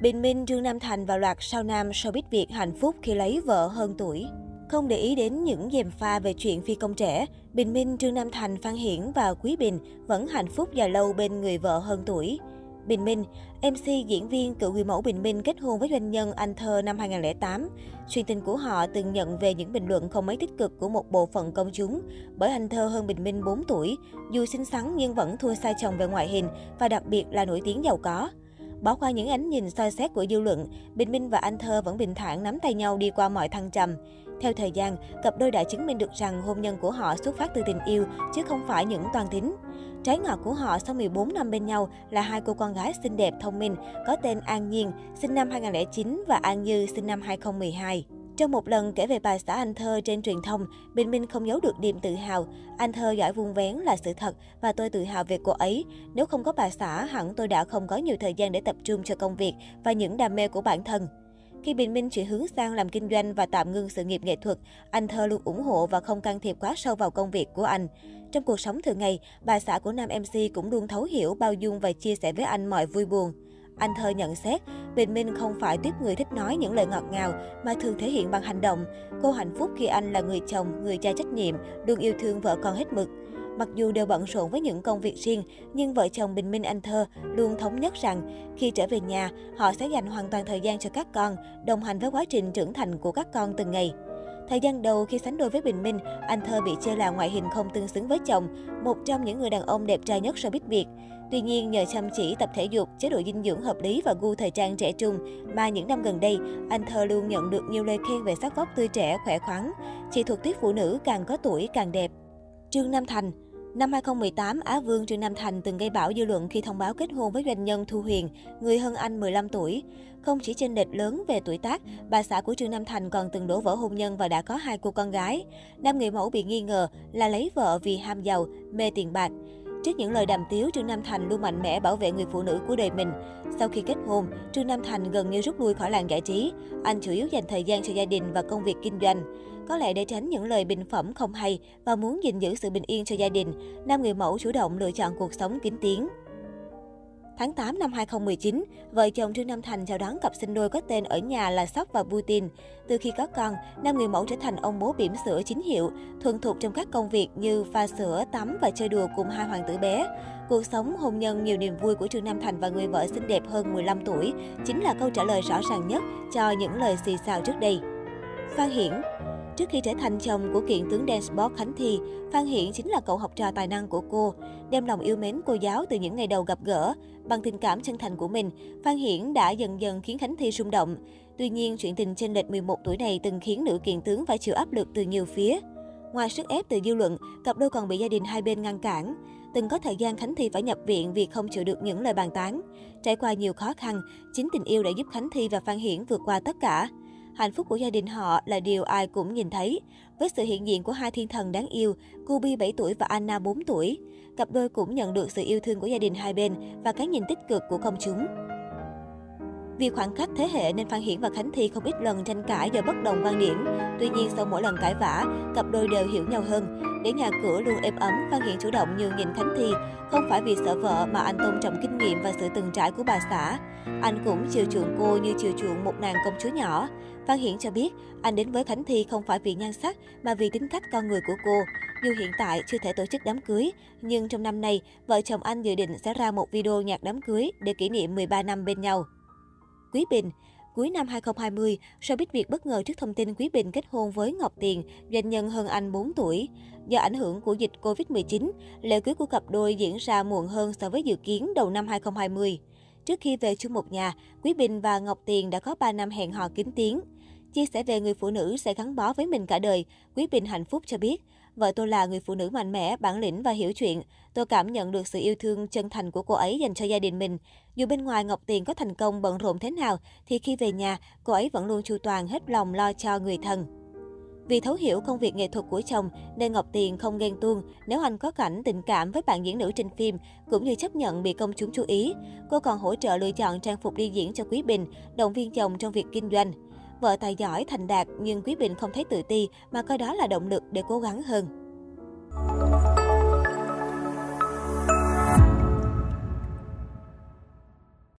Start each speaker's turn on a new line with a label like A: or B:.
A: Bình Minh, Trương Nam Thành và loạt sao nam showbiz Việt hạnh phúc khi lấy vợ hơn tuổi. Không để ý đến những dèm pha về chuyện phi công trẻ, Bình Minh, Trương Nam Thành, Phan Hiển và Quý Bình vẫn hạnh phúc dài lâu bên người vợ hơn tuổi. Bình Minh, MC diễn viên cựu người mẫu Bình Minh kết hôn với doanh nhân Anh Thơ năm 2008. Truyền tình của họ từng nhận về những bình luận không mấy tích cực của một bộ phận công chúng, bởi Anh Thơ hơn Bình Minh 4 tuổi, dù xinh xắn nhưng vẫn thua xa chồng về ngoại hình và đặc biệt là nổi tiếng giàu có. Bỏ qua những ánh nhìn soi xét của dư luận, Bình Minh và Anh Thơ vẫn bình thản nắm tay nhau đi qua mọi thăng trầm. Theo thời gian, cặp đôi đã chứng minh được rằng hôn nhân của họ xuất phát từ tình yêu, chứ không phải những toan tính. Trái ngọt của họ sau 14 năm bên nhau là hai cô con gái xinh đẹp, thông minh, có tên An Nhiên, sinh năm 2009 và An Như, sinh năm 2012. Trong một lần kể về bà xã Anh Thơ trên truyền thông, Bình Minh không giấu được niềm tự hào. Anh Thơ giỏi vuông vén là sự thật và tôi tự hào về cô ấy. Nếu không có bà xã, hẳn tôi đã không có nhiều thời gian để tập trung cho công việc và những đam mê của bản thân. Khi Bình Minh chuyển hướng sang làm kinh doanh và tạm ngưng sự nghiệp nghệ thuật, anh Thơ luôn ủng hộ và không can thiệp quá sâu vào công việc của anh. Trong cuộc sống thường ngày, bà xã của nam MC cũng luôn thấu hiểu, bao dung và chia sẻ với anh mọi vui buồn. Anh Thơ nhận xét, Bình Minh không phải tiếp người thích nói những lời ngọt ngào mà thường thể hiện bằng hành động. Cô hạnh phúc khi anh là người chồng, người cha trách nhiệm, luôn yêu thương vợ con hết mực. Mặc dù đều bận rộn với những công việc riêng, nhưng vợ chồng Bình Minh Anh Thơ luôn thống nhất rằng khi trở về nhà, họ sẽ dành hoàn toàn thời gian cho các con, đồng hành với quá trình trưởng thành của các con từng ngày. Thời gian đầu khi sánh đôi với Bình Minh, anh Thơ bị chê là ngoại hình không tương xứng với chồng, một trong những người đàn ông đẹp trai nhất showbiz Việt. Tuy nhiên, nhờ chăm chỉ tập thể dục, chế độ dinh dưỡng hợp lý và gu thời trang trẻ trung, mà những năm gần đây, anh Thơ luôn nhận được nhiều lời khen về sắc vóc tươi trẻ, khỏe khoắn. Chị thuộc tiếp phụ nữ càng có tuổi càng đẹp. Trương Nam Thành Năm 2018, Á Vương Trương Nam Thành từng gây bão dư luận khi thông báo kết hôn với doanh nhân Thu Huyền, người hơn anh 15 tuổi. Không chỉ chênh lệch lớn về tuổi tác, bà xã của Trương Nam Thành còn từng đổ vỡ hôn nhân và đã có hai cô con gái. Nam người mẫu bị nghi ngờ là lấy vợ vì ham giàu, mê tiền bạc. Trước những lời đàm tiếu, Trương Nam Thành luôn mạnh mẽ bảo vệ người phụ nữ của đời mình. Sau khi kết hôn, Trương Nam Thành gần như rút lui khỏi làng giải trí. Anh chủ yếu dành thời gian cho gia đình và công việc kinh doanh. Có lẽ để tránh những lời bình phẩm không hay và muốn gìn giữ sự bình yên cho gia đình, nam người mẫu chủ động lựa chọn cuộc sống kín tiếng. Tháng 8 năm 2019, vợ chồng Trương Nam Thành chào đón cặp sinh đôi có tên ở nhà là Sóc và Putin. Từ khi có con, nam người mẫu trở thành ông bố bỉm sữa chính hiệu, thuần thục trong các công việc như pha sữa, tắm và chơi đùa cùng hai hoàng tử bé. Cuộc sống hôn nhân nhiều niềm vui của Trương Nam Thành và người vợ xinh đẹp hơn 15 tuổi chính là câu trả lời rõ ràng nhất cho những lời xì xào trước đây. Phan Hiển Trước khi trở thành chồng của kiện tướng dance sport Khánh Thi, Phan Hiển chính là cậu học trò tài năng của cô. Đem lòng yêu mến cô giáo từ những ngày đầu gặp gỡ, bằng tình cảm chân thành của mình, Phan Hiển đã dần dần khiến Khánh Thi rung động. Tuy nhiên, chuyện tình trên lệch 11 tuổi này từng khiến nữ kiện tướng phải chịu áp lực từ nhiều phía. Ngoài sức ép từ dư luận, cặp đôi còn bị gia đình hai bên ngăn cản. Từng có thời gian Khánh Thi phải nhập viện vì không chịu được những lời bàn tán. Trải qua nhiều khó khăn, chính tình yêu đã giúp Khánh Thi và Phan Hiển vượt qua tất cả. Hạnh phúc của gia đình họ là điều ai cũng nhìn thấy. Với sự hiện diện của hai thiên thần đáng yêu, Kubi 7 tuổi và Anna 4 tuổi, cặp đôi cũng nhận được sự yêu thương của gia đình hai bên và cái nhìn tích cực của công chúng. Vì khoảng cách thế hệ nên Phan Hiển và Khánh Thi không ít lần tranh cãi do bất đồng quan điểm. Tuy nhiên sau mỗi lần cãi vã, cặp đôi đều hiểu nhau hơn. Để nhà cửa luôn êm ấm, Phan Hiển chủ động nhường nhịn Khánh Thi. Không phải vì sợ vợ mà anh tôn trọng kinh nghiệm và sự từng trải của bà xã. Anh cũng chiều chuộng cô như chiều chuộng một nàng công chúa nhỏ. Phan Hiển cho biết, anh đến với Khánh Thi không phải vì nhan sắc mà vì tính cách con người của cô. Dù hiện tại chưa thể tổ chức đám cưới, nhưng trong năm nay, vợ chồng anh dự định sẽ ra một video nhạc đám cưới để kỷ niệm 13 năm bên nhau. Quý Bình Cuối năm 2020, showbiz Việt bất ngờ trước thông tin Quý Bình kết hôn với Ngọc Tiền, doanh nhân hơn anh 4 tuổi. Do ảnh hưởng của dịch Covid-19, lễ cưới của cặp đôi diễn ra muộn hơn so với dự kiến đầu năm 2020. Trước khi về chung một nhà, Quý Bình và Ngọc Tiền đã có 3 năm hẹn hò kín tiếng. Chia sẻ về người phụ nữ sẽ gắn bó với mình cả đời, Quý Bình hạnh phúc cho biết, vợ tôi là người phụ nữ mạnh mẽ, bản lĩnh và hiểu chuyện. Tôi cảm nhận được sự yêu thương chân thành của cô ấy dành cho gia đình mình. Dù bên ngoài Ngọc Tiền có thành công bận rộn thế nào, thì khi về nhà, cô ấy vẫn luôn chu toàn hết lòng lo cho người thân. Vì thấu hiểu công việc nghệ thuật của chồng nên Ngọc Tiền không ghen tuông nếu anh có cảnh tình cảm với bạn diễn nữ trên phim, cũng như chấp nhận bị công chúng chú ý. Cô còn hỗ trợ lựa chọn trang phục đi diễn cho Quý Bình, động viên chồng trong việc kinh doanh. Vợ tài giỏi, thành đạt nhưng Quý Bình không thấy tự ti mà coi đó là động lực để cố gắng hơn.